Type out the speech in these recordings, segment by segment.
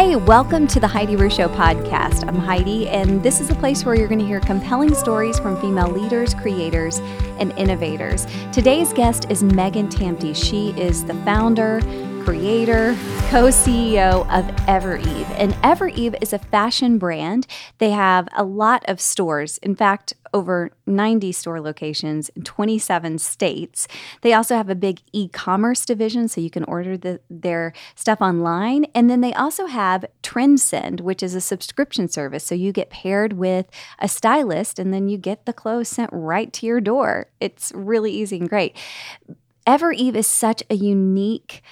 Hey, welcome to the Heidi Rew Show podcast. I'm Heidi, and this is a place where you're going to hear compelling stories from female leaders, creators, and innovators. Today's guest is Megan Tamte. She is the founder, creator, co CEO of Evereve. And Evereve is a fashion brand. They have a lot of stores, in fact, over 90 store locations in 27 states. They also have a big e commerce division, so you can order the, their stuff online. And then they also have Trendsend, which is a subscription service. So you get paired with a stylist and then you get the clothes sent right to your door. It's really easy and great. Evereve is such a unique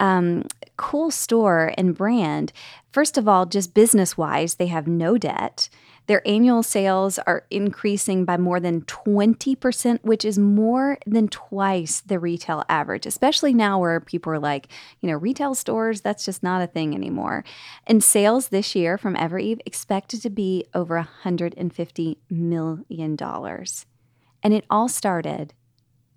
um, cool store and brand. First of all, just business wise, they have no debt. Their annual sales are increasing by more than 20%, which is more than twice the retail average, especially now where people are like, you know, retail stores, that's just not a thing anymore. And sales this year from Evereve expected to be over $150 million. And it all started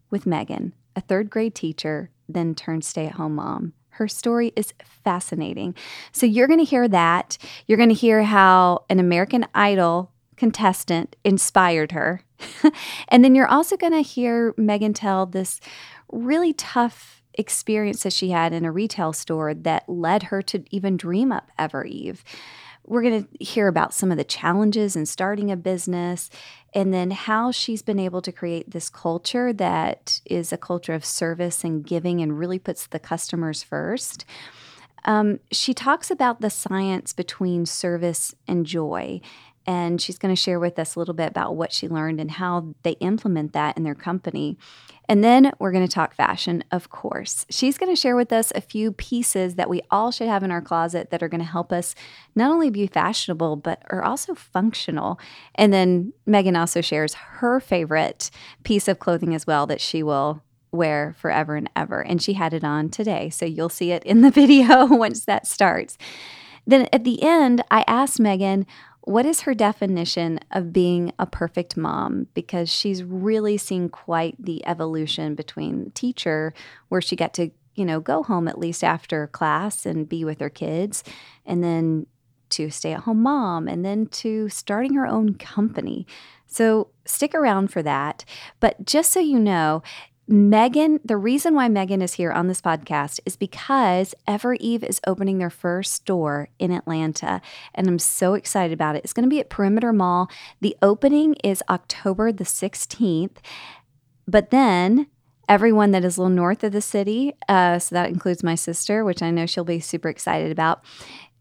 with Megan, a third grade teacher then turned stay at home mom. Her story is fascinating. So you're going to hear that. You're going to hear how an American Idol contestant inspired her. and then you're also going to hear Megan tell this really tough experience that she had in a retail store that led her to even dream up Evereve. We're going to hear about some of the challenges in starting a business and then how she's been able to create this culture that is a culture of service and giving and really puts the customers first. Um, she talks about the science between service and joy and she's going to share with us a little bit about what she learned and how they implement that in their company. And then we're going to talk fashion, of course. She's going to share with us a few pieces that we all should have in our closet that are going to help us not only be fashionable, but are also functional. And then Megan also shares her favorite piece of clothing as well that she will wear forever and ever. And she had it on today. So you'll see it in the video once that starts. Then at the end, I asked Megan, what is her definition of being a perfect mom? Because she's really seen quite the evolution between teacher, where she got to, you know, go home at least after class and be with her kids, and then to stay at home mom, and then to starting her own company. So stick around for that. But just so you know, Megan, the reason why Megan is here on this podcast is because Evereve is opening their first store in Atlanta, and I'm so excited about it. It's going to be at Perimeter Mall. The opening is October the 16th, but then everyone that is a little north of the city, uh, so that includes my sister, which I know she'll be super excited about,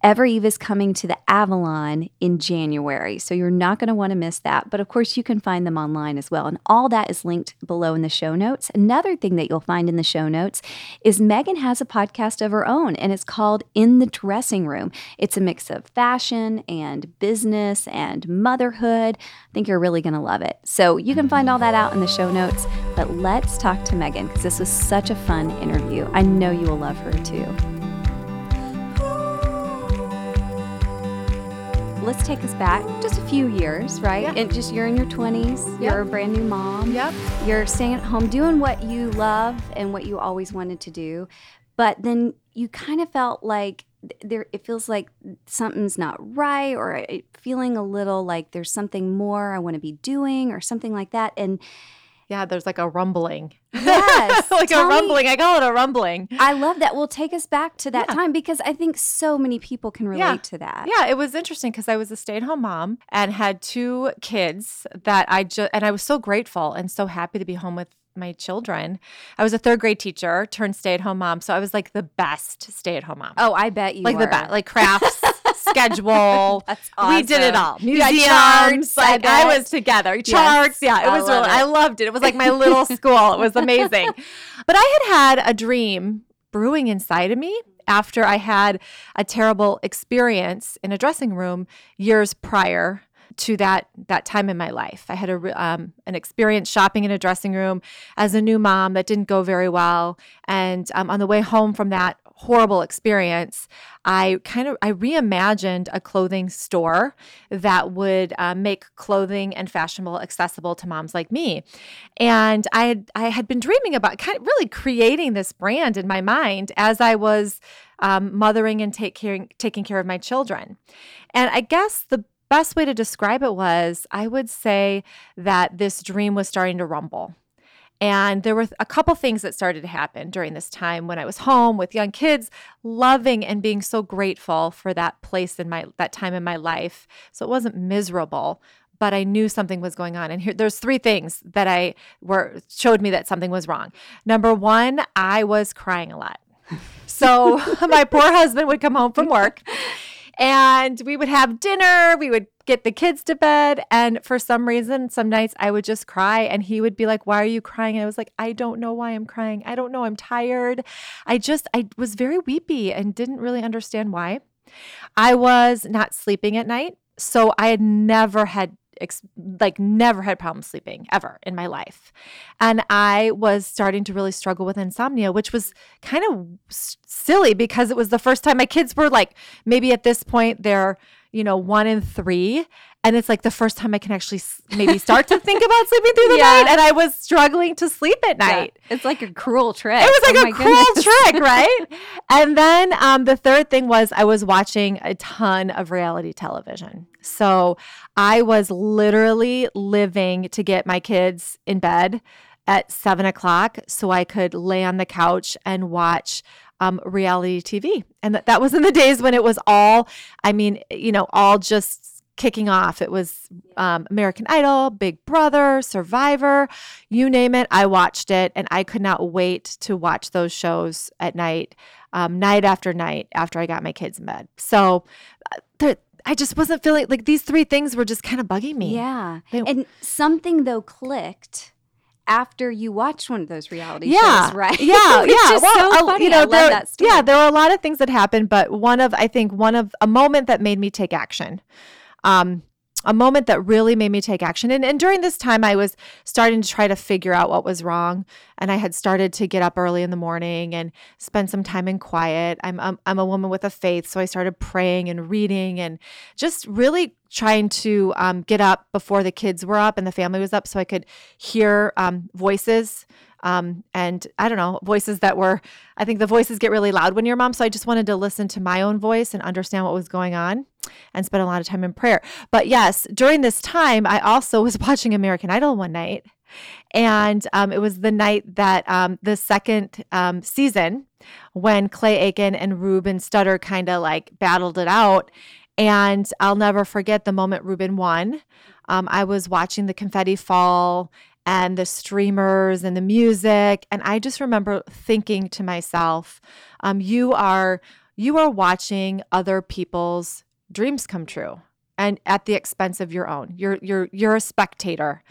Evereve is coming to the Avalon in January, so you're not going to want to miss that. But of course, you can find them online as well. And all that is linked below in the show notes. Another thing that you'll find in the show notes is Megan has a podcast of her own, and it's called In the Dressing Room. It's a mix of fashion and business and motherhood. I think you're really going to love it. So you can find all that out in the show notes. But let's talk to Megan because this was such a fun interview. I know you will love her too. Let's take us back just a few years, right? Yeah. And just you're in your 20s, yep. you're a brand new mom. Yep. You're staying at home doing what you love and what you always wanted to do. But then you kind of felt like there it feels like something's not right or uh, feeling a little like there's something more I want to be doing or something like that and yeah, there's like a rumbling. Yes. like a rumbling. Me, I call it a rumbling. I love that. Well, take us back to that yeah. time because I think so many people can relate yeah. to that. Yeah, it was interesting because I was a stay at home mom and had two kids that I just, and I was so grateful and so happy to be home with my children. I was a third grade teacher turned stay at home mom. So I was like the best stay at home mom. Oh, I bet you Like were. the best, like crafts. Schedule. awesome. We did it all. Museums. Charts, like I, I, was together. Charts. Yes, yeah, it was really. It. I loved it. It was like my little school. It was amazing. But I had had a dream brewing inside of me after I had a terrible experience in a dressing room years prior to that that time in my life. I had a um, an experience shopping in a dressing room as a new mom that didn't go very well, and um, on the way home from that horrible experience, I kind of I reimagined a clothing store that would uh, make clothing and fashionable accessible to moms like me. And I had I had been dreaming about kind of really creating this brand in my mind as I was um, mothering and take taking care of my children. And I guess the best way to describe it was I would say that this dream was starting to rumble. And there were a couple things that started to happen during this time when I was home with young kids, loving and being so grateful for that place in my that time in my life. So it wasn't miserable, but I knew something was going on. And here there's three things that I were showed me that something was wrong. Number 1, I was crying a lot. So my poor husband would come home from work and we would have dinner, we would get the kids to bed. And for some reason, some nights I would just cry and he would be like, Why are you crying? And I was like, I don't know why I'm crying. I don't know. I'm tired. I just, I was very weepy and didn't really understand why. I was not sleeping at night. So I had never had like never had problems sleeping ever in my life. And I was starting to really struggle with insomnia, which was kind of silly because it was the first time my kids were like maybe at this point they're, you know, 1 in 3 and it's like the first time I can actually maybe start to think about sleeping through the yeah. night. And I was struggling to sleep at night. Yeah. It's like a cruel trick. It was like oh a cruel goodness. trick, right? and then um, the third thing was I was watching a ton of reality television. So I was literally living to get my kids in bed at seven o'clock so I could lay on the couch and watch um, reality TV. And that, that was in the days when it was all, I mean, you know, all just kicking off. It was um, American Idol, Big Brother, Survivor, you name it. I watched it and I could not wait to watch those shows at night, um, night after night after I got my kids in bed. So, uh, I just wasn't feeling like these three things were just kind of bugging me. Yeah. They, and something though clicked after you watch one of those reality yeah, shows, right? Yeah, yeah. well, so funny. You know, there, yeah, there were a lot of things that happened, but one of I think one of a moment that made me take action. Um, a moment that really made me take action. And, and during this time, I was starting to try to figure out what was wrong. And I had started to get up early in the morning and spend some time in quiet. I'm, I'm, I'm a woman with a faith. So I started praying and reading and just really trying to um, get up before the kids were up and the family was up so I could hear um, voices um, and I don't know, voices that were, I think the voices get really loud when you're mom. So I just wanted to listen to my own voice and understand what was going on and spent a lot of time in prayer. But yes, during this time, I also was watching American Idol one night. And um, it was the night that um, the second um, season when Clay Aiken and Ruben Studdard kind of like battled it out. And I'll never forget the moment Ruben won. Um, I was watching the confetti fall and the streamers and the music. And I just remember thinking to myself, um, you are you are watching other people's dreams come true and at the expense of your own. You're you're you're a spectator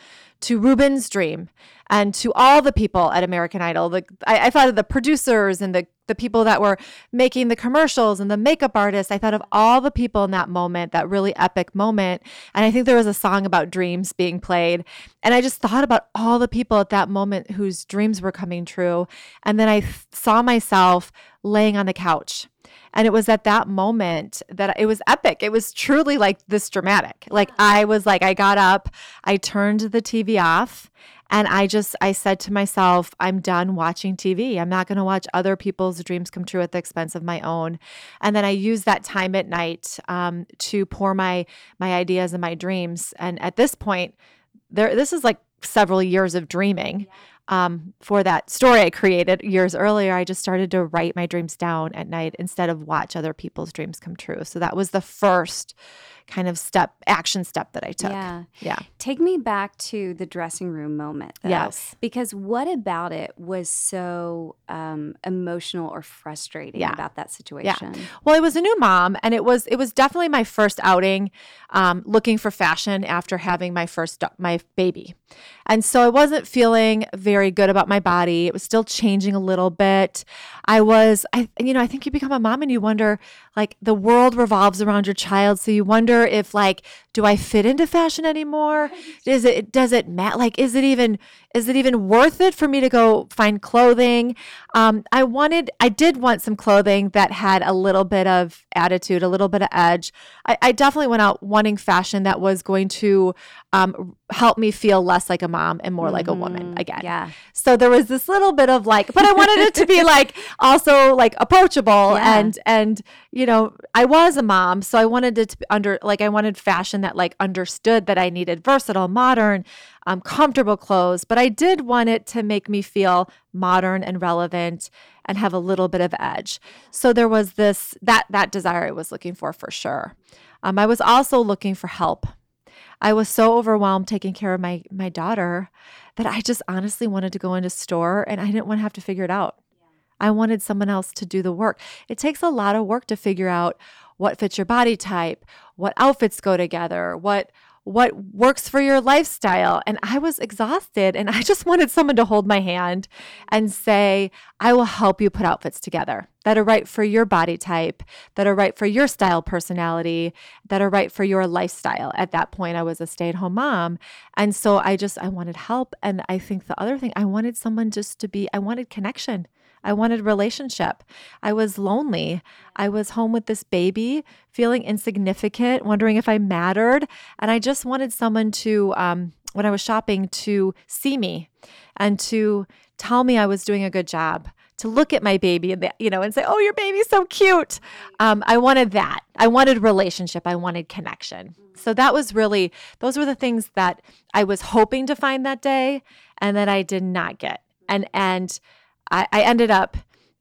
to Ruben's dream and to all the people at American Idol. The, I, I, thought of the producers and the, the people that were making the commercials and the makeup artists. I thought of all the people in that moment, that really epic moment. And I think there was a song about dreams being played. And I just thought about all the people at that moment whose dreams were coming true. And then I th- saw myself laying on the couch and it was at that moment that it was epic. It was truly like this dramatic. Like I was like, I got up, I turned the TV off, and I just, I said to myself, I'm done watching TV. I'm not going to watch other people's dreams come true at the expense of my own. And then I used that time at night um, to pour my my ideas and my dreams. And at this point, there, this is like several years of dreaming um, for that story I created years earlier, I just started to write my dreams down at night instead of watch other people's dreams come true. So that was the first kind of step, action step that I took. Yeah. Yeah. Take me back to the dressing room moment. Though, yes. Because what about it was so um, emotional or frustrating yeah. about that situation? Yeah. Well, I was a new mom, and it was it was definitely my first outing, um, looking for fashion after having my first my baby, and so I wasn't feeling very good about my body. It was still changing a little bit. I was, I you know, I think you become a mom and you wonder, like the world revolves around your child, so you wonder if like, do I fit into fashion anymore? Is it does it matter? Like, is it even is it even worth it for me to go find clothing? Um, I wanted, I did want some clothing that had a little bit of attitude, a little bit of edge. I, I definitely went out wanting fashion that was going to um, help me feel less like a mom and more mm-hmm. like a woman mm-hmm. again. Yeah. So there was this little bit of like, but I wanted it to be like also like approachable yeah. and and you know I was a mom, so I wanted it to be under like I wanted fashion that like understood that I needed versatile, modern, um, comfortable clothes, but I did want it to make me feel modern and relevant and have a little bit of edge. So there was this that that desire I was looking for for sure. Um, I was also looking for help. I was so overwhelmed taking care of my my daughter that I just honestly wanted to go into store and I didn't want to have to figure it out. I wanted someone else to do the work. It takes a lot of work to figure out what fits your body type, what outfits go together, what what works for your lifestyle. And I was exhausted and I just wanted someone to hold my hand and say, I will help you put outfits together that are right for your body type, that are right for your style personality, that are right for your lifestyle. At that point, I was a stay at home mom. And so I just, I wanted help. And I think the other thing, I wanted someone just to be, I wanted connection. I wanted relationship. I was lonely. I was home with this baby, feeling insignificant, wondering if I mattered. And I just wanted someone to, um, when I was shopping, to see me and to tell me I was doing a good job, to look at my baby and, you know, and say, oh, your baby's so cute. Um, I wanted that. I wanted relationship. I wanted connection. So that was really, those were the things that I was hoping to find that day and that I did not get. And, and, I, I ended up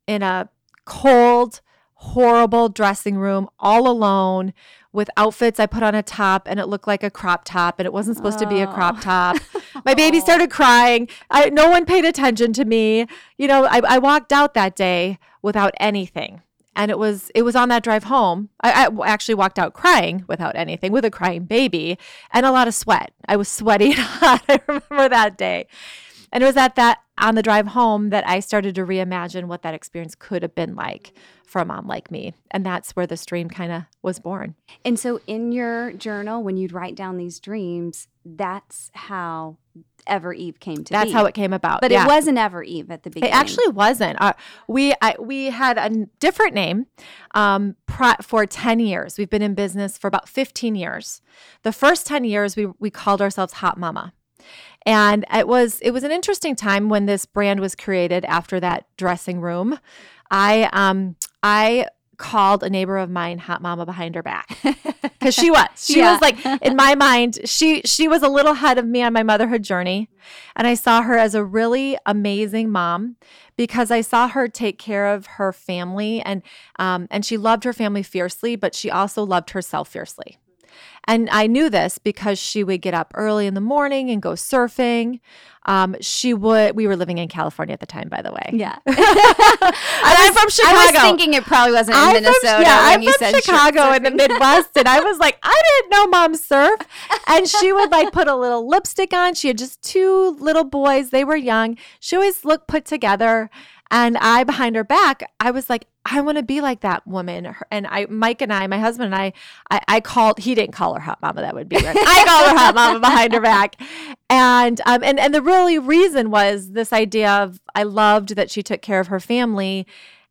in a cold, horrible dressing room all alone with outfits I put on a top and it looked like a crop top and it wasn't supposed oh. to be a crop oh. top. My baby oh. started crying. I, no one paid attention to me. You know, I, I walked out that day without anything. And it was it was on that drive home. I, I actually walked out crying without anything, with a crying baby and a lot of sweat. I was sweaty and hot. I remember that day. And it was at that on the drive home that I started to reimagine what that experience could have been like for a mom like me. And that's where this dream kind of was born. And so in your journal, when you'd write down these dreams, that's how Evereve came to That's be. how it came about. But yeah. it wasn't Evereve at the beginning. It actually wasn't. Uh, we I, we had a different name um, for 10 years. We've been in business for about 15 years. The first 10 years, we, we called ourselves Hot Mama. And it was it was an interesting time when this brand was created after that dressing room. I um I called a neighbor of mine hot mama behind her back because she was she yeah. was like in my mind she she was a little ahead of me on my motherhood journey and i saw her as a really amazing mom because i saw her take care of her family and um, and she loved her family fiercely but she also loved herself fiercely and I knew this because she would get up early in the morning and go surfing. Um, she would, we were living in California at the time, by the way. Yeah. I'm from Chicago. I was thinking it probably wasn't in I'm Minnesota. From, yeah, I'm from Chicago in the Midwest. And I was like, I didn't know mom surf. And she would like put a little lipstick on. She had just two little boys. They were young. She always looked put together. And I, behind her back, I was like, I want to be like that woman. And I, Mike and I, my husband and I, I, I called. He didn't call her hot mama. That would be weird. I called her hot mama behind her back, and um, and and the really reason was this idea of I loved that she took care of her family,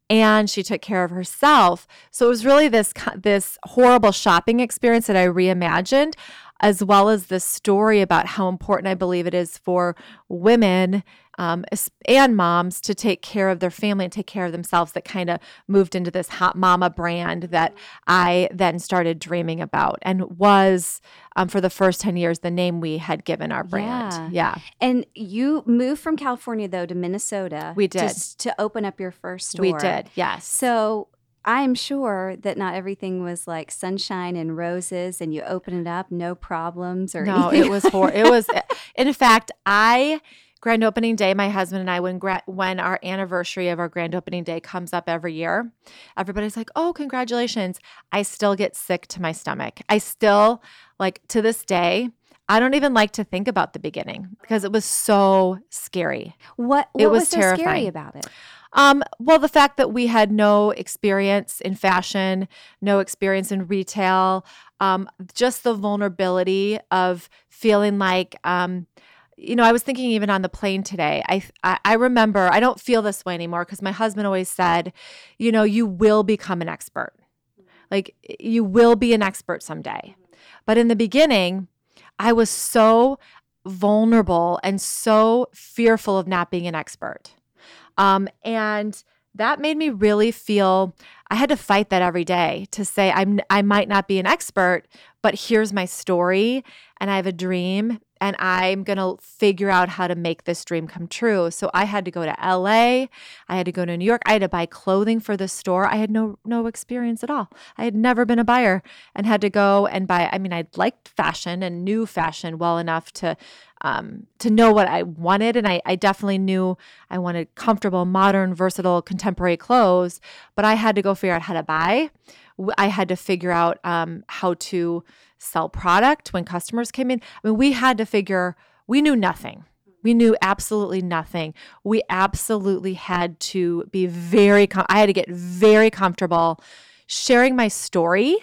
and she took care of herself. So it was really this this horrible shopping experience that I reimagined as well as the story about how important I believe it is for women um, and moms to take care of their family and take care of themselves that kind of moved into this hot mama brand that I then started dreaming about and was um, for the first 10 years the name we had given our brand. Yeah. yeah. And you moved from California though to Minnesota. We did. To, to open up your first store. We did, yes. So I'm sure that not everything was like sunshine and roses, and you open it up, no problems or no. Anything. It was horrible. It was. In fact, I grand opening day. My husband and I, when gra- when our anniversary of our grand opening day comes up every year, everybody's like, "Oh, congratulations!" I still get sick to my stomach. I still like to this day. I don't even like to think about the beginning because it was so scary. What, what it was, was so terrifying. scary about it? Um, well, the fact that we had no experience in fashion, no experience in retail, um, just the vulnerability of feeling like, um, you know, I was thinking even on the plane today. I I, remember I don't feel this way anymore because my husband always said, you know, you will become an expert. Like you will be an expert someday. But in the beginning, I was so vulnerable and so fearful of not being an expert. Um, and that made me really feel I had to fight that every day to say I'm I might not be an expert, but here's my story and I have a dream and I'm going to figure out how to make this dream come true. So I had to go to LA, I had to go to New York, I had to buy clothing for the store. I had no no experience at all. I had never been a buyer and had to go and buy I mean I liked fashion and knew fashion well enough to um, to know what I wanted. And I, I definitely knew I wanted comfortable, modern, versatile, contemporary clothes, but I had to go figure out how to buy. I had to figure out um, how to sell product when customers came in. I mean, we had to figure, we knew nothing. We knew absolutely nothing. We absolutely had to be very, com- I had to get very comfortable sharing my story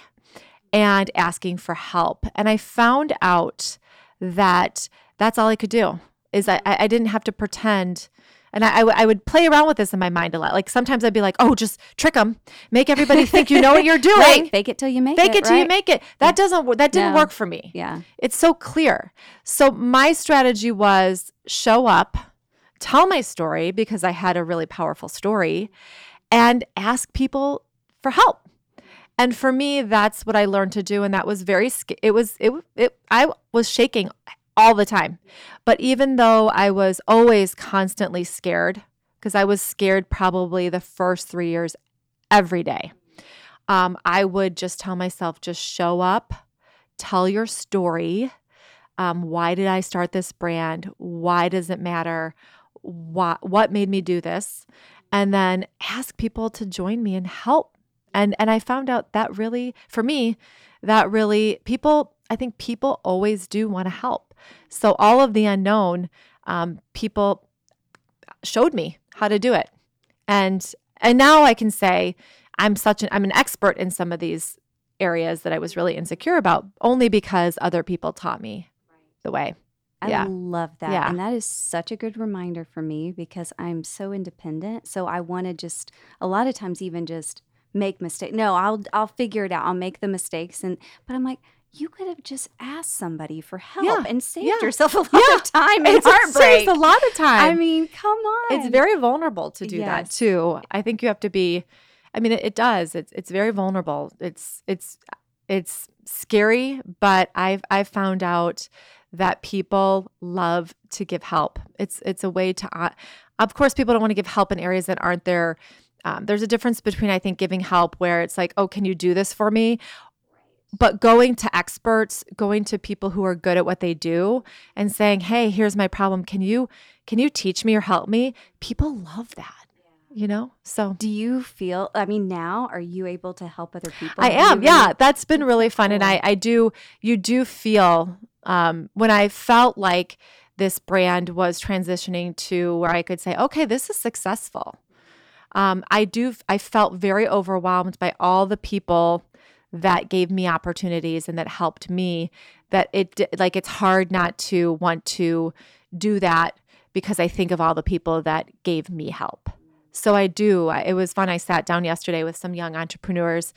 and asking for help. And I found out that that's all I could do is I, I didn't have to pretend. And I, I, w- I would play around with this in my mind a lot. Like sometimes I'd be like, oh, just trick them, make everybody think you know what you're doing. right. Fake it till you make Fake it. Fake it till you make it. That yeah. doesn't, that didn't no. work for me. Yeah. It's so clear. So my strategy was show up, tell my story because I had a really powerful story, and ask people for help. And for me, that's what I learned to do. And that was very, it was, it, it, I was shaking all the time. But even though I was always constantly scared, because I was scared probably the first three years every day, um, I would just tell myself, just show up, tell your story. Um, why did I start this brand? Why does it matter? What, what made me do this? And then ask people to join me and help. And, and I found out that really, for me, that really, people, I think people always do want to help. So all of the unknown, um, people showed me how to do it, and and now I can say I'm such an I'm an expert in some of these areas that I was really insecure about, only because other people taught me the way. I yeah. love that. Yeah. And that is such a good reminder for me because I'm so independent. So I want to just a lot of times even just make mistakes. No, I'll I'll figure it out. I'll make the mistakes and but I'm like, you could have just asked somebody for help yeah. and saved yeah. yourself a lot yeah. of time and it's, heartbreak. It saves a lot of time. I mean, come on. It's very vulnerable to do yes. that too. I think you have to be. I mean, it, it, does. It's it's very vulnerable. It's it's it's scary, but I've I've found out that people love to give help. It's it's a way to. Uh, of course, people don't want to give help in areas that aren't their um, there's a difference between I think giving help where it's like, oh, can you do this for me, but going to experts going to people who are good at what they do and saying hey here's my problem. Can you can you teach me or help me? People love that you know? So do you feel i mean now are you able to help other people? I am yeah. that's been really fun and i i do you do feel um when i felt like this brand was transitioning to where i could say okay this is successful. Um, I do. I felt very overwhelmed by all the people that gave me opportunities and that helped me that it like it's hard not to want to do that because I think of all the people that gave me help. So I do. It was fun. I sat down yesterday with some young entrepreneurs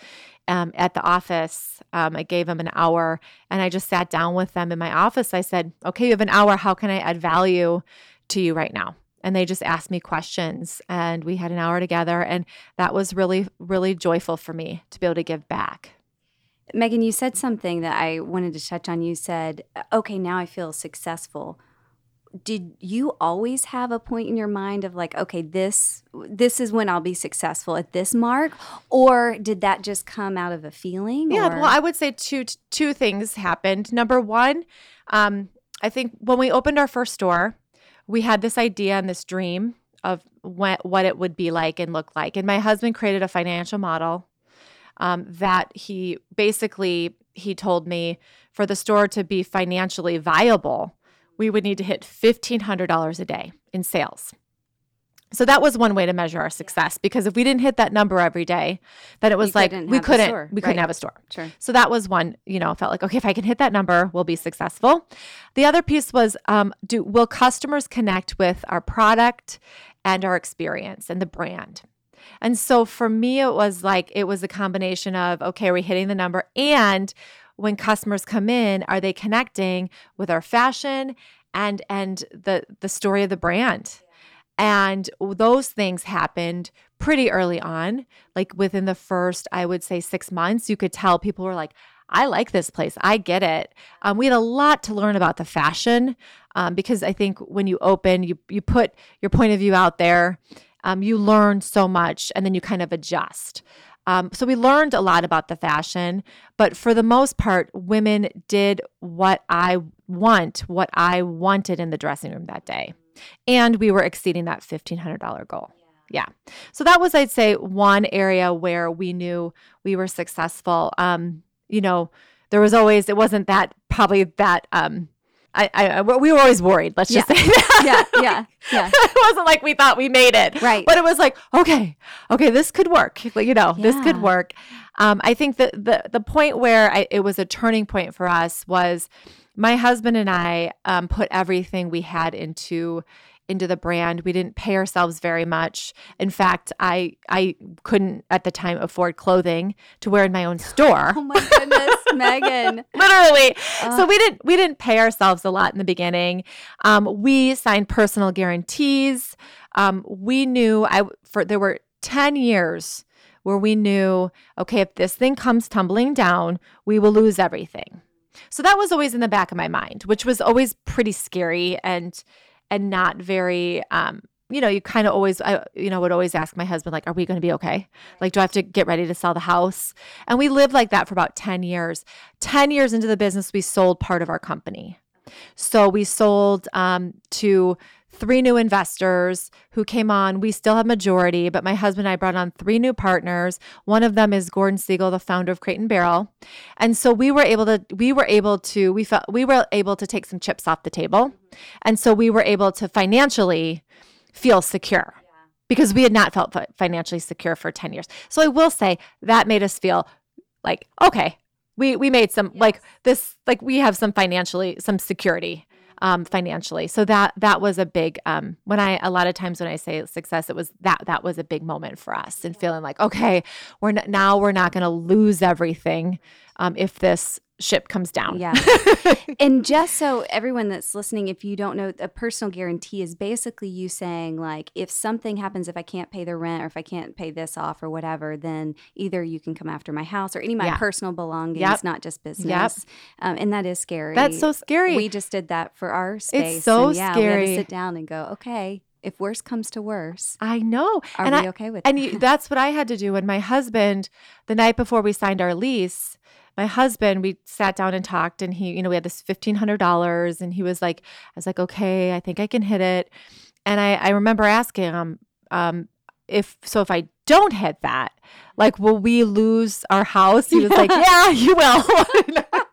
um, at the office. Um, I gave them an hour and I just sat down with them in my office. I said, okay, you have an hour. How can I add value to you right now? And they just asked me questions and we had an hour together. And that was really, really joyful for me to be able to give back. Megan, you said something that I wanted to touch on. You said, okay, now I feel successful. Did you always have a point in your mind of like, okay, this this is when I'll be successful at this mark, or did that just come out of a feeling? Yeah, or? well, I would say two two things happened. Number one, um, I think when we opened our first store, we had this idea and this dream of what what it would be like and look like, and my husband created a financial model um, that he basically he told me for the store to be financially viable, we would need to hit $1,500 a day in sales. So that was one way to measure our success because if we didn't hit that number every day, then it was You like couldn't we couldn't store. we couldn't have a store. Sure. So that was one, you know, I felt like, okay, if I can hit that number, we'll be successful. The other piece was um, do will customers connect with our product and our experience and the brand? And so for me, it was like it was a combination of, okay, are we hitting the number? And when customers come in, are they connecting with our fashion and and the the story of the brand? And those things happened pretty early on. Like within the first, I would say six months, you could tell people were like, I like this place. I get it. Um, we had a lot to learn about the fashion um, because I think when you open, you you put your point of view out there, um, you learn so much, and then you kind of adjust. Um, so we learned a lot about the fashion, but for the most part, women did what I want, what I wanted in the dressing room that day, and we were exceeding that fifteen hundred dollar goal. Yeah. So that was, I'd say, one area where we knew we were successful. Um, you know, there was always, it wasn't that probably that, um, I, I, we were always worried. Let's just Yeah. say that. Yeah, yeah, yeah. it wasn't like we thought we made it. Right. But it was like, okay, okay, this could work. Like, You know, this could work. Um, I think that the, the point where I, it was a turning point for us was my husband and I um, put everything we had into into the brand. We didn't pay ourselves very much. In fact, I I couldn't at the time afford clothing to wear in my own store. Oh my goodness, Megan. Literally. so we didn't we didn't pay ourselves a lot in the beginning. Um, we signed personal guarantees. Um, we knew I for there were 10 years where we knew, okay, if this thing comes tumbling down, we will lose everything. So that was always in the back of my mind, which was always pretty scary and and not very um you know, you kind of always, I, you know, would always ask my husband, like, are we going to be okay? Like, do I have to get ready to sell the house? And we lived like that for about 10 years. 10 years into the business, we sold part of our company. So we sold um, to three new investors who came on. We still have majority, but my husband and I brought on three new partners. One of them is Gordon Segal, the founder of Crate and Barrel. And so we were able to, we were able to, we felt we were able to take some chips off the table. And so we were able to financially feel secure because we had not felt financially secure for 10 years. So I will say that made us feel like, okay, we, we made some like this, like we have some financially, some security um, financially. So that, that was a big, um, when I, a lot of times when I say success, it was that, that was a big moment for us and feeling like, okay, we're not, now we're not going to lose everything um, if this ship comes down. Yeah. and just so everyone that's listening, if you don't know, a personal guarantee is basically you saying, like, if something happens, if I can't pay the rent or if I can't pay this off or whatever, then either you can come after my house or any of my Yeah. personal belongings, Yep. not just business. Um, and that is scary. That's so scary. We just did that for our space. It's so and yeah, We had scary. to sit down and go, okay, if worse comes to worse, I know. are and we I, okay with And that? you, that's what I had to do. when my husband, the night before we signed our lease, my husband, we sat down and talked, and he, you know, we had this fifteen hundred dollars, and he was like, I was like, okay, I think I can hit it. And I, I remember asking him, um, if so, if I don't hit that, like, will we lose our house? He was like, yeah, you will.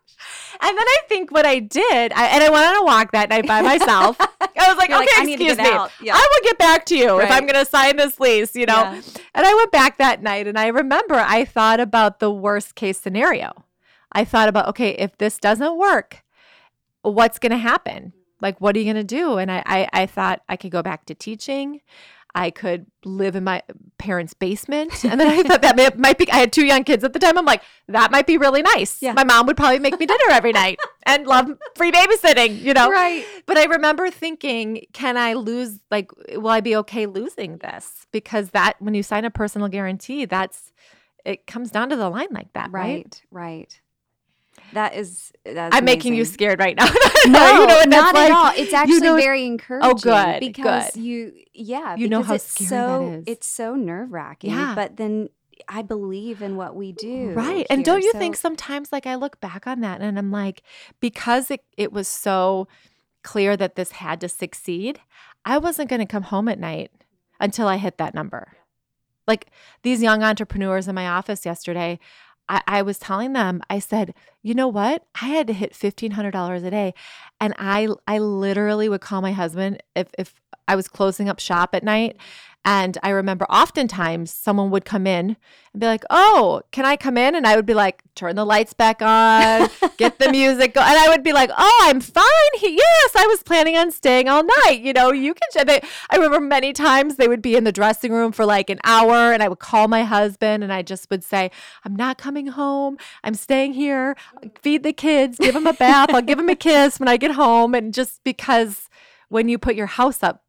And then I think what I did, I, and I went on a walk that night by myself. I was like, You're okay, like, I need to excuse me. Yeah. I will get back to you if I'm going to sign this lease, you know? Yeah. And I went back that night and I remember I thought about the worst case scenario. I thought about, okay, if this doesn't work, what's going to happen? Like, what are you going to do? And I, I, I thought I could go back to teaching. I could live in my parents' basement. And then I thought that may, might be, I had two young kids at the time. I'm like, that might be really nice. Yeah. My mom would probably make me dinner every night and love free babysitting, you know? Right. But I remember thinking, can I lose, like, will I be okay losing this? Because that, when you sign a personal guarantee, that's, it comes down to the line like that, right? Right. Right. That is. That's I'm making you scared right now. No, You know what that's not like? at all. It's actually know- very encouraging. Oh, good, because good. you, yeah, You know how it's scary so, that is. It's so nerve wracking. Yeah. but then I believe in what we do, Right. And don't you so- think sometimes, like, I look back on that and I'm like, because it, it was so clear that this had to succeed, I wasn't going to come home at night until I hit that number. Like these young entrepreneurs in my office yesterday, I, I was telling them, I said, you know what? I had to hit fifteen hundred dollars a day, and I I literally would call my husband if if I was closing up shop at night and I remember oftentimes someone would come in and be like, Oh, can I come in? And I would be like, Turn the lights back on, get the music going. And I would be like, Oh, I'm fine. Yes, I was planning on staying all night. You know, you can. They, I remember many times they would be in the dressing room for like an hour and I would call my husband and I just would say, I'm not coming home. I'm staying here. Feed the kids, give them a bath. I'll give them a kiss when I get home. And just because when you put your house up,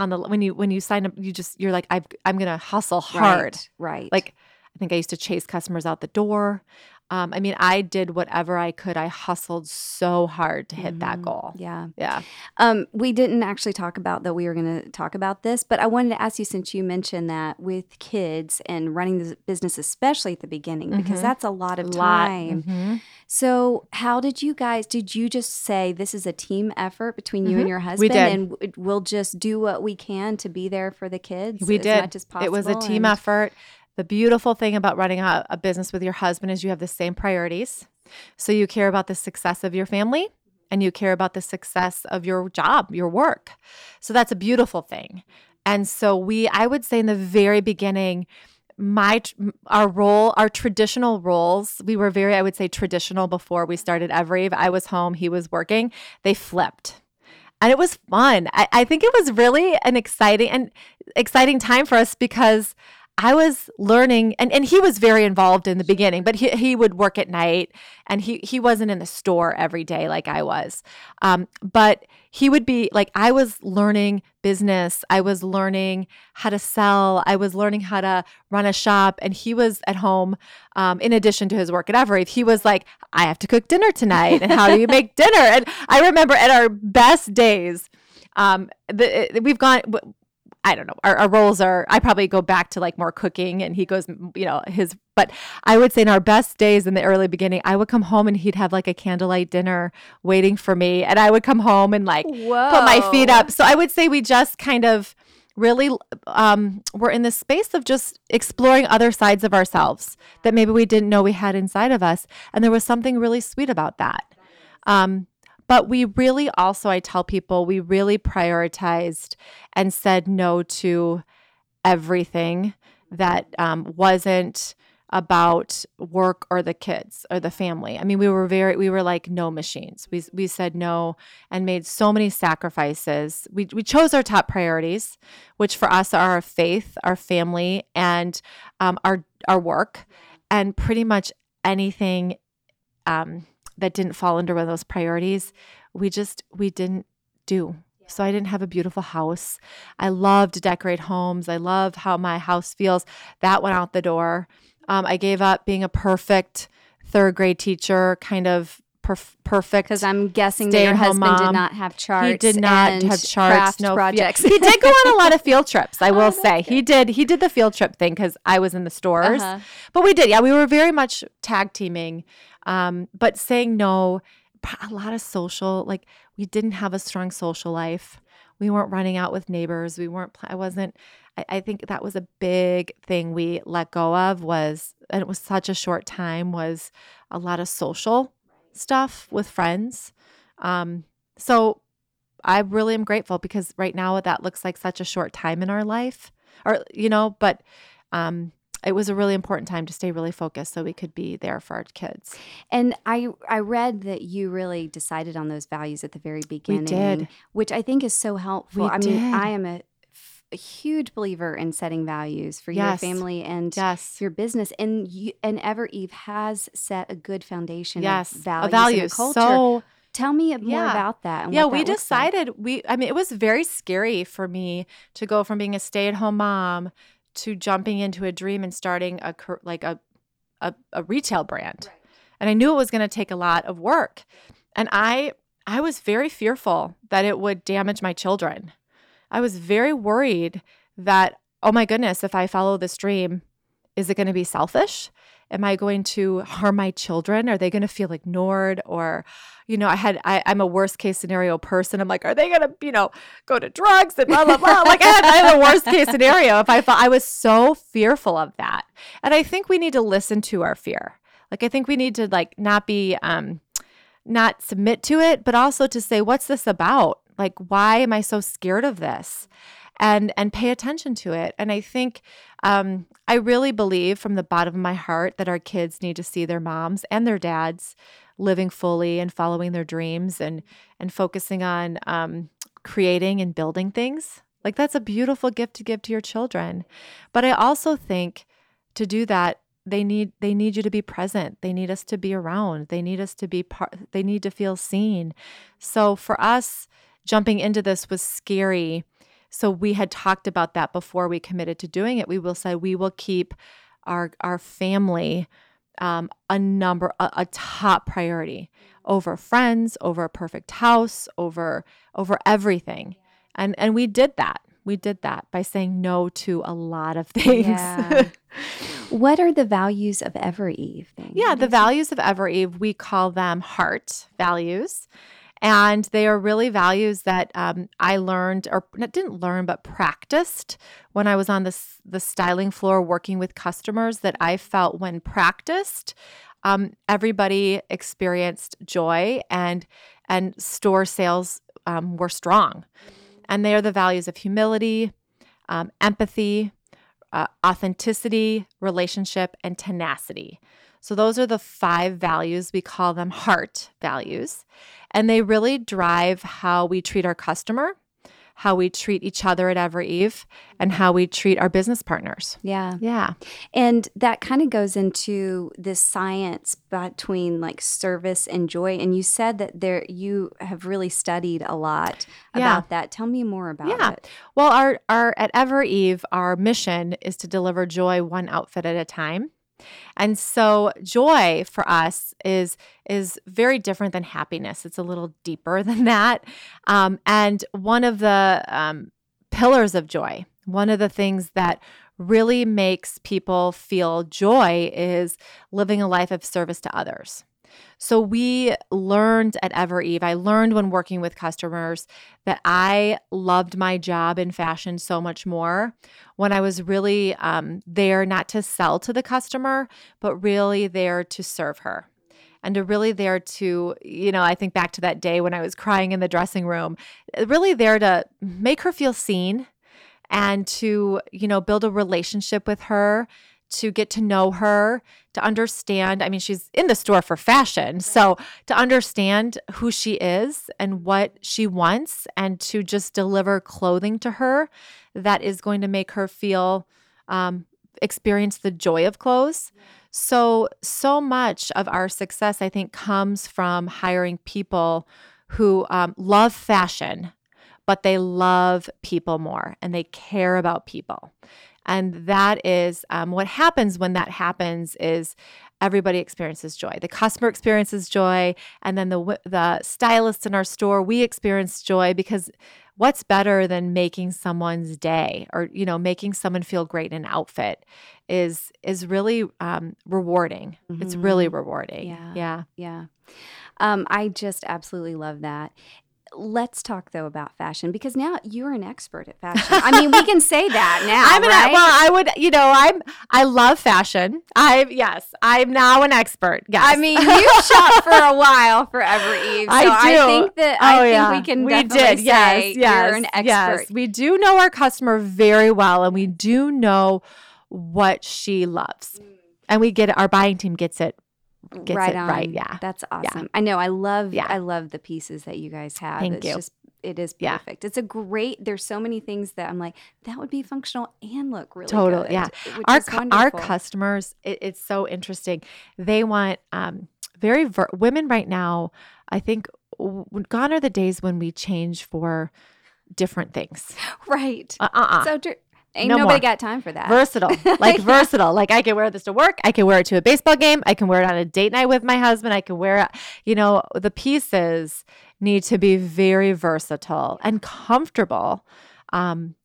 on the when you when you sign up you just you're like i am gonna hustle hard. right, right. Like i think i used to chase customers out the door um, I mean, I did whatever I could. I hustled so hard to hit mm-hmm. that goal. Yeah. Yeah. Um, we didn't actually talk about that we were going to talk about this, but I wanted to ask you since you mentioned that with kids and running the business, especially at the beginning, mm-hmm. because that's a lot of a time. Mm-hmm. So, how did you guys, did you just say this is a team effort between you and mm-hmm. your husband? And we'll just do what we can to be there for the kids we as did. much as possible? It was a team and- effort. The beautiful thing about running a, a business with your husband is you have the same priorities. So you care about the success of your family and you care about the success of your job, your work. So that's a beautiful thing. And so we I would say in the very beginning my our role our traditional roles we were very i would say traditional before we started every i was home he was working they flipped and it was fun I, I think it was really an exciting and exciting time for us because I was learning and, and he was very involved in the beginning, but he, he would work at night and he, he wasn't in the store every day like I was. Um, but he would be like, I was learning business. I was learning how to sell. I was learning how to run a shop. And he was at home, um, in addition to his work at Evereve, he was like, I have to cook dinner tonight. And how do you make dinner? And I remember at our best days, um, the, we've gone, I don't know. Our, our, roles are, I probably go back to like more cooking and he goes, you know, his, but I would say in our best days in the early beginning, I would come home and he'd have like a candlelight dinner waiting for me. And I would come home and like Whoa. put my feet up. So I would say we just kind of really um, we're in the space of just exploring other sides of ourselves that maybe we didn't know we had inside of us. And there was something really sweet about that. Um, but we really also, I tell people, we really prioritized and said no to everything that um, wasn't about work or the kids or the family. I mean, we were very we were like no machines. We we said no and made so many sacrifices. We we chose our top priorities, which for us are our faith, our family, and um, our our work, and pretty much anything um, that didn't fall under one of those priorities, we just we didn't do. So I didn't have a beautiful house. I love to decorate homes. I love how my house feels. That went out the door. Um, I gave up being a perfect third grade teacher, kind of perf- perfect. Because I'm guessing that your husband mom. did not have charts. He did not have charts. No projects. He did go on a lot of field trips. I will oh, say good. he did. He did the field trip thing because I was in the stores. Uh-huh. But we did. Yeah, we were very much tag teaming um, but saying no, a lot of social, like we didn't have a strong social life. We weren't running out with neighbors. We weren't, I wasn't, I, I think that was a big thing we let go of was, and it was such a short time, was a lot of social stuff with friends. Um, so I really am grateful because right now that looks like such a short time in our life, or, you know, but um, it was a really important time to stay really focused so we could be there for our kids. And I I read that you really decided on those values at the very beginning, we did. which I think is so helpful. We I did. mean, I am a, a huge believer in setting values for yes. your family and yes. your business. And you, and Evereve has set a good foundation yes. of values, a value. and culture. So Tell me more yeah. about that. yeah, we decided like. we. I mean, it was very scary for me to go from being a stay-at-home mom to jumping into a dream and starting a like a a, a retail brand. Right. And I knew it was going to take a lot of work. And I I was very fearful that it would damage my children. I was very worried that oh my goodness, if I follow this dream, is it going to be selfish? Am I going to harm my children? Are they going to feel ignored? Or, you know, I had, I, am a worst case scenario person. I'm like, are they going to, you know, go to drugs and blah, blah, blah. like I had, a worst case scenario. If I thought I was so fearful of that. And I think we need to listen to our fear. Like, I think we need to like not be, um, not submit to it, but also to say, what's this about? Like, why am I so scared of this? And and pay attention to it. And I think um, I really believe from the bottom of my heart that our kids need to see their moms and their dads living fully and following their dreams and and focusing on um, creating and building things. Like that's a beautiful gift to give to your children. But I also think to do that they need they need you to be present they need us to be around they need us to be part they need to feel seen so for us jumping into this was scary so we had talked about that before we committed to doing it we will say we will keep our our family um, a number a, a top priority over friends over a perfect house over over everything and and we did that we did that by saying no to a lot of things. Yeah. what are the values of Evereve? Yeah, the values of Evereve, we call them heart values. And they are really values that um, I learned, or didn't learn, but practiced when I was on the, the styling floor working with customers. That I felt when practiced, um, everybody experienced joy and and store sales um, were strong. And they are the values of humility, um, empathy, uh, authenticity, relationship, and tenacity. So, those are the five values. We call them heart values. And they really drive how we treat our customer, how we treat each other at Evereve and how we treat our business partners. Yeah. Yeah. And that kind of goes into this science between like service and joy. And you said that there you have really studied a lot yeah. about that. Tell me more about yeah. it. Well, our our at Evereve, our mission is to deliver joy one outfit at a time. And so joy for us is is very different than happiness. It's a little deeper than that. Um, and one of the um, pillars of joy, one of the things that really makes people feel joy is living a life of service to others. So we learned at Evereve, I learned when working with customers that I loved my job in fashion so much more when I was really um, there not to sell to the customer, but really there to serve her and to really there to, you know, I think back to that day when I was crying in the dressing room, really there to make her feel seen and to, you know, build a relationship with her to get to know her, to understand. I mean, she's in the store for fashion. So to understand who she is and what she wants, and to just deliver clothing to her that is going to make her feel, um, experience the joy of clothes. So, so much of our success, I think, comes from hiring people who um, love fashion, but they love people more and they care about people. And that is um, what happens when that happens is everybody experiences joy. The customer experiences joy, and then the the stylists in our store we experience joy because what's better than making someone's day or you know making someone feel great in an outfit is is really um, rewarding. Mm-hmm. It's really mm-hmm. rewarding. Yeah, yeah, yeah. Um, I just absolutely love that let's talk though about fashion because now you're an expert at fashion. I mean, we can say that now. I'm an right? well, I would, you know, I'm I love fashion. I yes, I'm now an expert. Yes. I mean, you shop for a while for Evereve. So I do. I think that oh, I yeah. think we can we did. yes, yes, you're an expert. Yes. We do know our customer very well and we do know what she loves. Mm. And we get it, our buying team gets it gets right it on. right. Yeah. That's awesome. Yeah. I know. I love yeah. I love the pieces that you guys have. Thank it's you. just it is perfect. Yeah. It's a great there's so many things that I'm like, that would be functional and look really Total, good, yeah. Our our customers, it, it's so interesting. They want um very ver- women right now, I think w- gone are the days when we change for different things. Right. Uh uh So Ain't no nobody more. got time for that. Versatile, like yeah. versatile. Like I can wear this to work. I can wear it to a baseball game. I can wear it on a date night with my husband. I can wear it. You know, the pieces need to be very versatile and comfortable, um,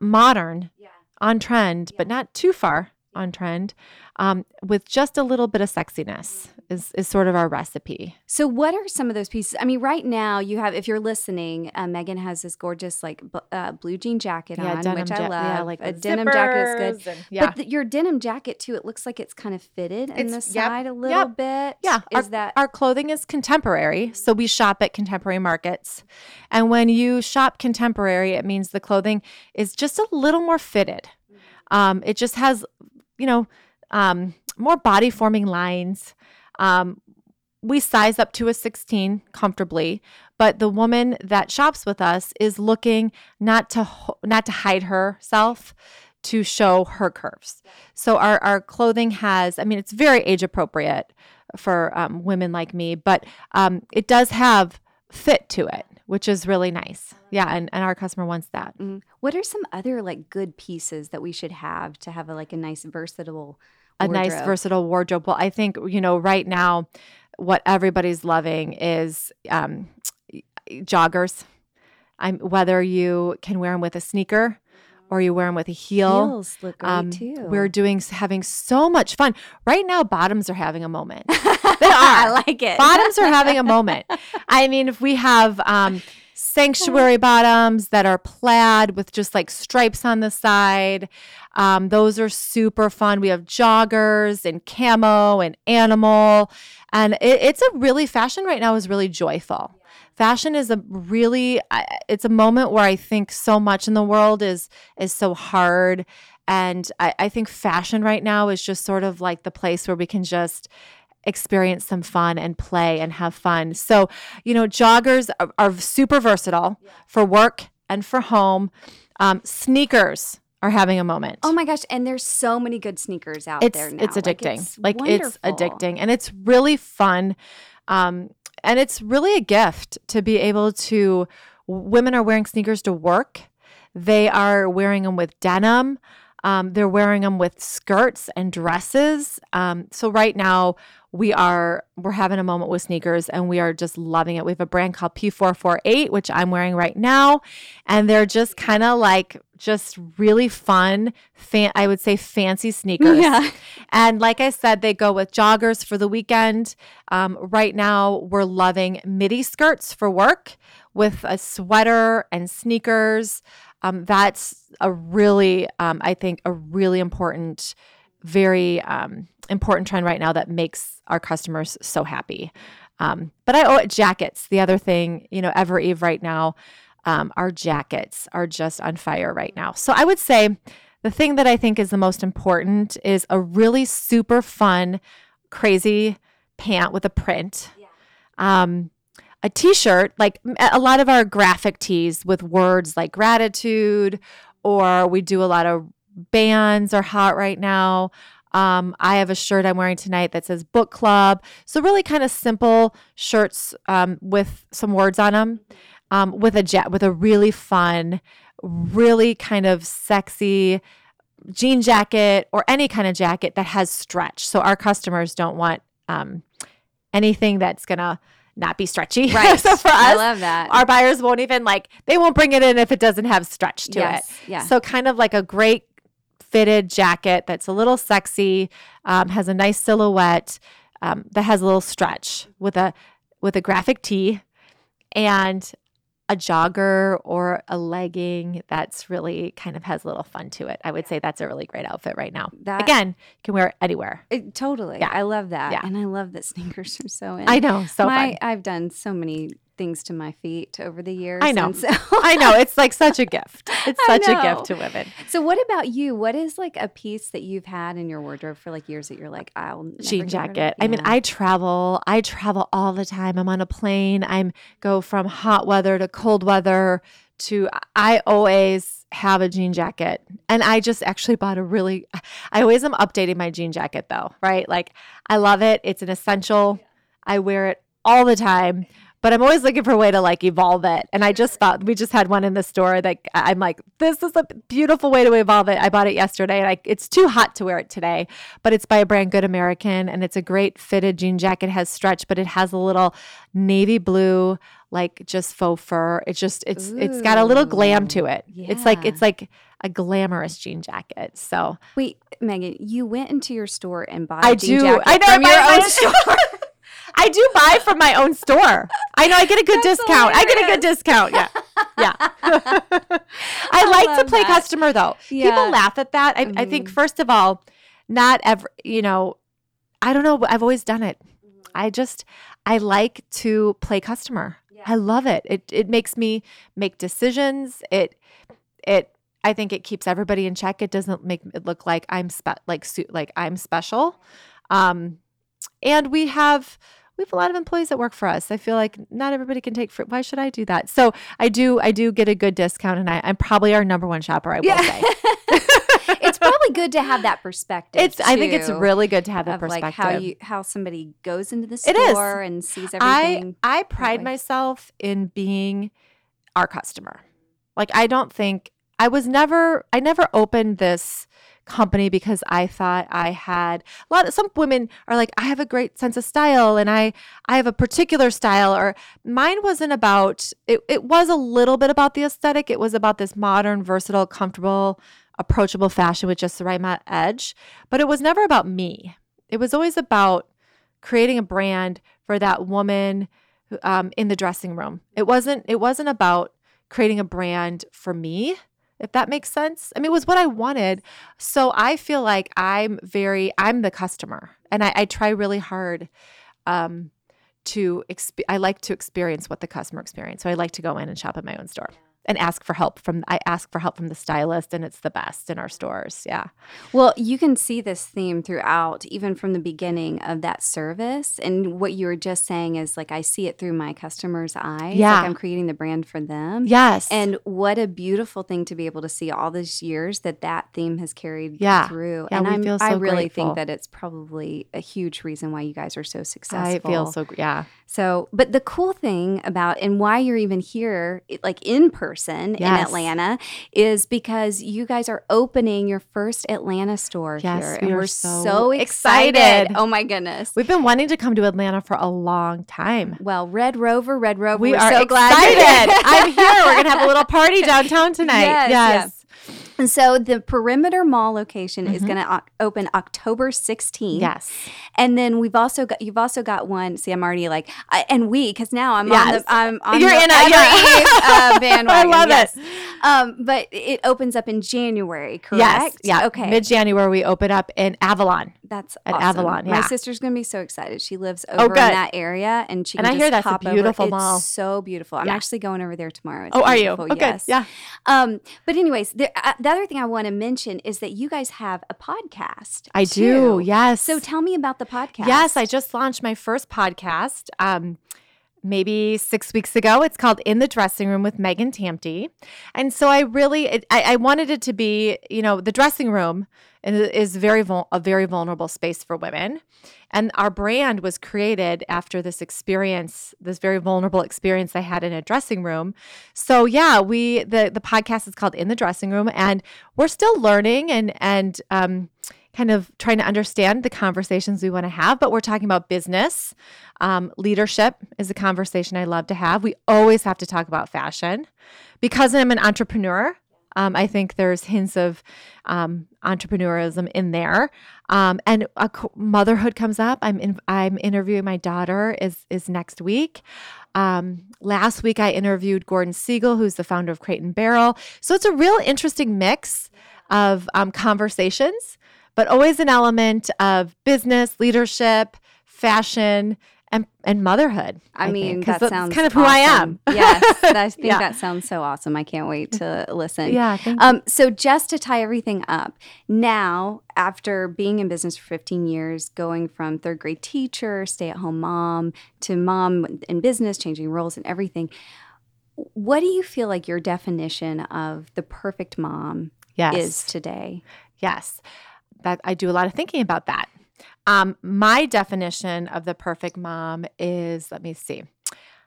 modern, yeah. on trend, yeah. but not too far on trend. um, with just a little bit of sexiness is, is sort of our recipe. So, what are some of those pieces? I mean, right now you have, if you're listening, uh, Megan has this gorgeous like b- uh, blue jean jacket yeah, on, which I love. Yeah, like a denim jacket is good. And, yeah. But the, your denim jacket too, it looks like it's kind of fitted in the side yep, a little yep. bit. Yeah, is our, that our clothing is contemporary, so we shop at contemporary markets, and when you shop contemporary, it means the clothing is just a little more fitted. Um, it just has, you know, um, more body forming lines. Um, we size up to a 16 comfortably, but the woman that shops with us is looking not to not to hide herself, to show her curves. So our our clothing has, I mean, it's very age appropriate for um, women like me, but um, it does have fit to it which is really nice. Yeah, and, and our customer wants that. Mm. What are some other like good pieces that we should have to have a, like a nice versatile wardrobe? a nice versatile wardrobe? Well, I think you know right now what everybody's loving is um, joggers. I'm whether you can wear them with a sneaker or you wear them with a heel. Heels look great um, too. We're doing having so much fun right now. Bottoms are having a moment. They are. I like it. Bottoms are having a moment. I mean, if we have um, sanctuary bottoms that are plaid with just like stripes on the side, um, those are super fun. We have joggers and camo and animal, and it, it's a really fashion right now is really joyful fashion is a really it's a moment where i think so much in the world is is so hard and I, I think fashion right now is just sort of like the place where we can just experience some fun and play and have fun so you know joggers are, are super versatile for work and for home um, sneakers are having a moment. Oh my gosh! And there's so many good sneakers out it's, there now. It's addicting. Like it's, like it's addicting, and it's really fun. Um, and it's really a gift to be able to, women are wearing sneakers to work. They are wearing them with denim. Um, they're wearing them with skirts and dresses. Um, so right now we are we're having a moment with sneakers and we are just loving it. We have a brand called P448, which I'm wearing right now, and they're just kind of like just really fun, fan, I would say fancy sneakers. Yeah. And like I said, they go with joggers for the weekend. Um, right now, we're loving midi skirts for work with a sweater and sneakers. Um, that's a really, um, I think, a really important, very um, important trend right now that makes our customers so happy. Um, but I owe it jackets. The other thing, you know, Evereve right now um, our jackets are just on fire right now. So I would say the thing that I think is the most important is a really super fun, crazy pant with a print. Yeah. Um, a t-shirt like a lot of our graphic tees with words like gratitude or we do a lot of bands are hot right now um, I have a shirt I'm wearing tonight that says book club. So, really kind of simple shirts um, with some words on them um, with a jet with a really fun, really kind of sexy jean jacket or any kind of jacket that has stretch. So our customers don't want um, anything that's gonna not be stretchy. Right. so for us, I love that. Our buyers won't even like they won't bring it in if it doesn't have stretch to yes. it. Yeah. So kind of like a great fitted jacket that's a little sexy, um, has a nice silhouette, um, that has a little stretch with a with a graphic tee and a jogger or a legging that's really kind of has a little fun to it. I would say that's a really great outfit right now. That, Again, you can wear it anywhere. It, totally. Yeah. I love that. Yeah. And I love that sneakers are so in. I know. So My, fun. I've done so many things to my feet over the years. I know. So I know. It's like such a gift. It's such a gift to women. So what about you? What is like a piece that you've had in your wardrobe for like years that you're like, I'll jean jacket. I mean, I travel. I travel all the time. I'm on a plane. I'm go from hot weather to cold weather to I always have a jean jacket. And I just actually bought a really I always am updating my jean jacket though, right? Like I love it. It's an essential. I wear it all the time but I'm always looking for a way to like evolve it. And I just found we just had one in the store that uh, I'm like, this is a beautiful way to evolve it. I bought it yesterday and I, it's too hot to wear it today, but it's by a brand Good American and it's a great fitted jean jacket. It has stretch, but it has a little navy blue like just faux fur. It's just it's Ooh, it's got a little glam to it. Yeah. It's like it's like a glamorous jean jacket. So wait, Megan, you went into your store and bought I do. I know from your own store. I do buy from my own store. I know I get a good That's discount. Hilarious. I get a good discount. Yeah. Yeah. I, I like to play that. customer though. Yeah. People laugh at that. I, mm-hmm. I think mm-hmm. first of all, not ever, you know, I don't know. I've always done it. I just, I like to play customer. Yeah. I love it. It, it makes me make decisions. It, it, I think it keeps everybody in check. It doesn't make it look like I'm spe- like like I'm special. Um, and we have we have a lot of employees that work for us. I feel like not everybody can take free. Why should I do that? So I do. I do get a good discount, and I, am probably our number one shopper. I will yeah. say. it's probably good to have that perspective. It's. Too, I think it's really good to have that perspective. Like how you how somebody goes into the store and sees everything. I I pride myself in being our customer. Like I don't think I was never. I never opened this company because I thought I had a lot of some women are like I have a great sense of style and I I have a particular style or mine wasn't about it it was a little bit about the aesthetic. It was about this modern versatile comfortable approachable fashion with just the right edge but it was never about me. It was always about creating a brand for that woman um, in the dressing room. It wasn't it wasn't about creating a brand for me if that makes sense. I mean, it was what I wanted. So I feel like I'm very, I'm the customer and I, I try really hard um, to, exp- I like to experience what the customer experience. So I like to go in and shop at my own store and ask for help from I ask for help from the stylist and it's the best in our stores. Yeah. Well, you can see this theme throughout even from the beginning of that service and what you were just saying is like I see it through my customers' eyes. Yeah. Like I'm creating the brand for them. Yes. And what a beautiful thing to be able to see all these years that that theme has carried yeah. through. Yeah, and I'm, so I really grateful. think that it's probably a huge reason why you guys are so successful. I feel so yeah. So, but the cool thing about and why you're even here like in person yes. in Atlanta is because you guys are opening your first Atlanta store yes, here. We and we're so, so excited. excited. Oh my goodness. We've been wanting to come to Atlanta for a long time. Well, Red Rover, Red Rover, we are so excited. glad I'm here. We're gonna have a little party downtown tonight. Yes. yes. And so the Perimeter Mall location mm-hmm. is going to o- open October 16th. Yes. And then we've also got you've also got one. See, I'm already like, I, and we because now I'm yes. on the I'm on You're the in a yeah. uh, bandwagon. I love yes. it. Um, but it opens up in January, correct? Yes. Yeah. Okay. Mid January we open up in Avalon. That's at awesome. Avalon. Yeah. My sister's gonna be so excited. She lives oh, over oh, in that area, and she and I hear that's a beautiful over. mall. It's so beautiful. I'm yeah. actually going over there tomorrow. It's oh, are you? Oh, yes. Yeah. Um, but anyways, the, uh, the other thing I want to mention is that you guys have a podcast. I too. do. Yes. So tell me about the podcast. Yes, I just launched my first podcast. Um, maybe six weeks ago. It's called In the Dressing Room with Megan Tamte. And so I really, it, I, I, wanted it to be, you know, the dressing room is very vul- a very vulnerable space for women. And our brand was created after this experience, this very vulnerable experience I had in a dressing room. So yeah, we the the podcast is called In the Dressing Room, and we're still learning and and um, kind of trying to understand the conversations we want to have, but we're talking about business. Um, leadership is a conversation I love to have. We always have to talk about fashion. Because I'm an entrepreneur, um, I think there's hints of um, entrepreneurism in there, um, and motherhood comes up. I'm in, I'm interviewing my daughter is is next week. Um, last week I interviewed Gordon Segal, who's the founder of Crate and Barrel. So it's a real interesting mix of um, conversations but always an element of business, leadership, fashion, and, and motherhood. I, I mean, that sounds kind of awesome. who I am. yes, I think yeah. that sounds so awesome. I can't wait to listen. Yeah. Um, so just to tie everything up, now after being in business for 15 years, going from third grade teacher, stay at home mom to mom in business, changing roles and everything. What do you feel like your definition of the perfect mom yes. is today? Yes that I do a lot of thinking about that. Um, my definition of the perfect mom is let me see.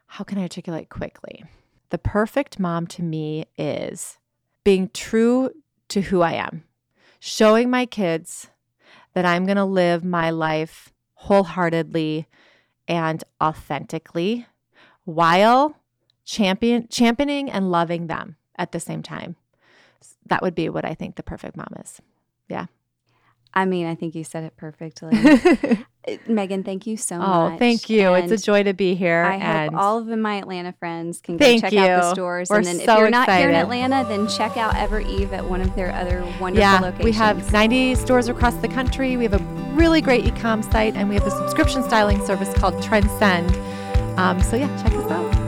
how can I articulate quickly? The perfect mom to me is being true to who I am, showing my kids that I'm going to live my life wholeheartedly and authentically while champion championing and loving them at the same time. That would be what I think the perfect mom is. Yeah. I mean, I think you said it perfectly. Uh, Megan, thank you so much. oh, thank you. And it's a joy to be here. I and hope all of my Atlanta friends can go check you. out the stores. We're and then so if you're not excited. here in Atlanta, then check out Evereve at one of their other wonderful yeah, locations. We have 90 stores across the country. We have a really great e-com site and we have a subscription styling service called Trendsend. Um, so yeah, check us out.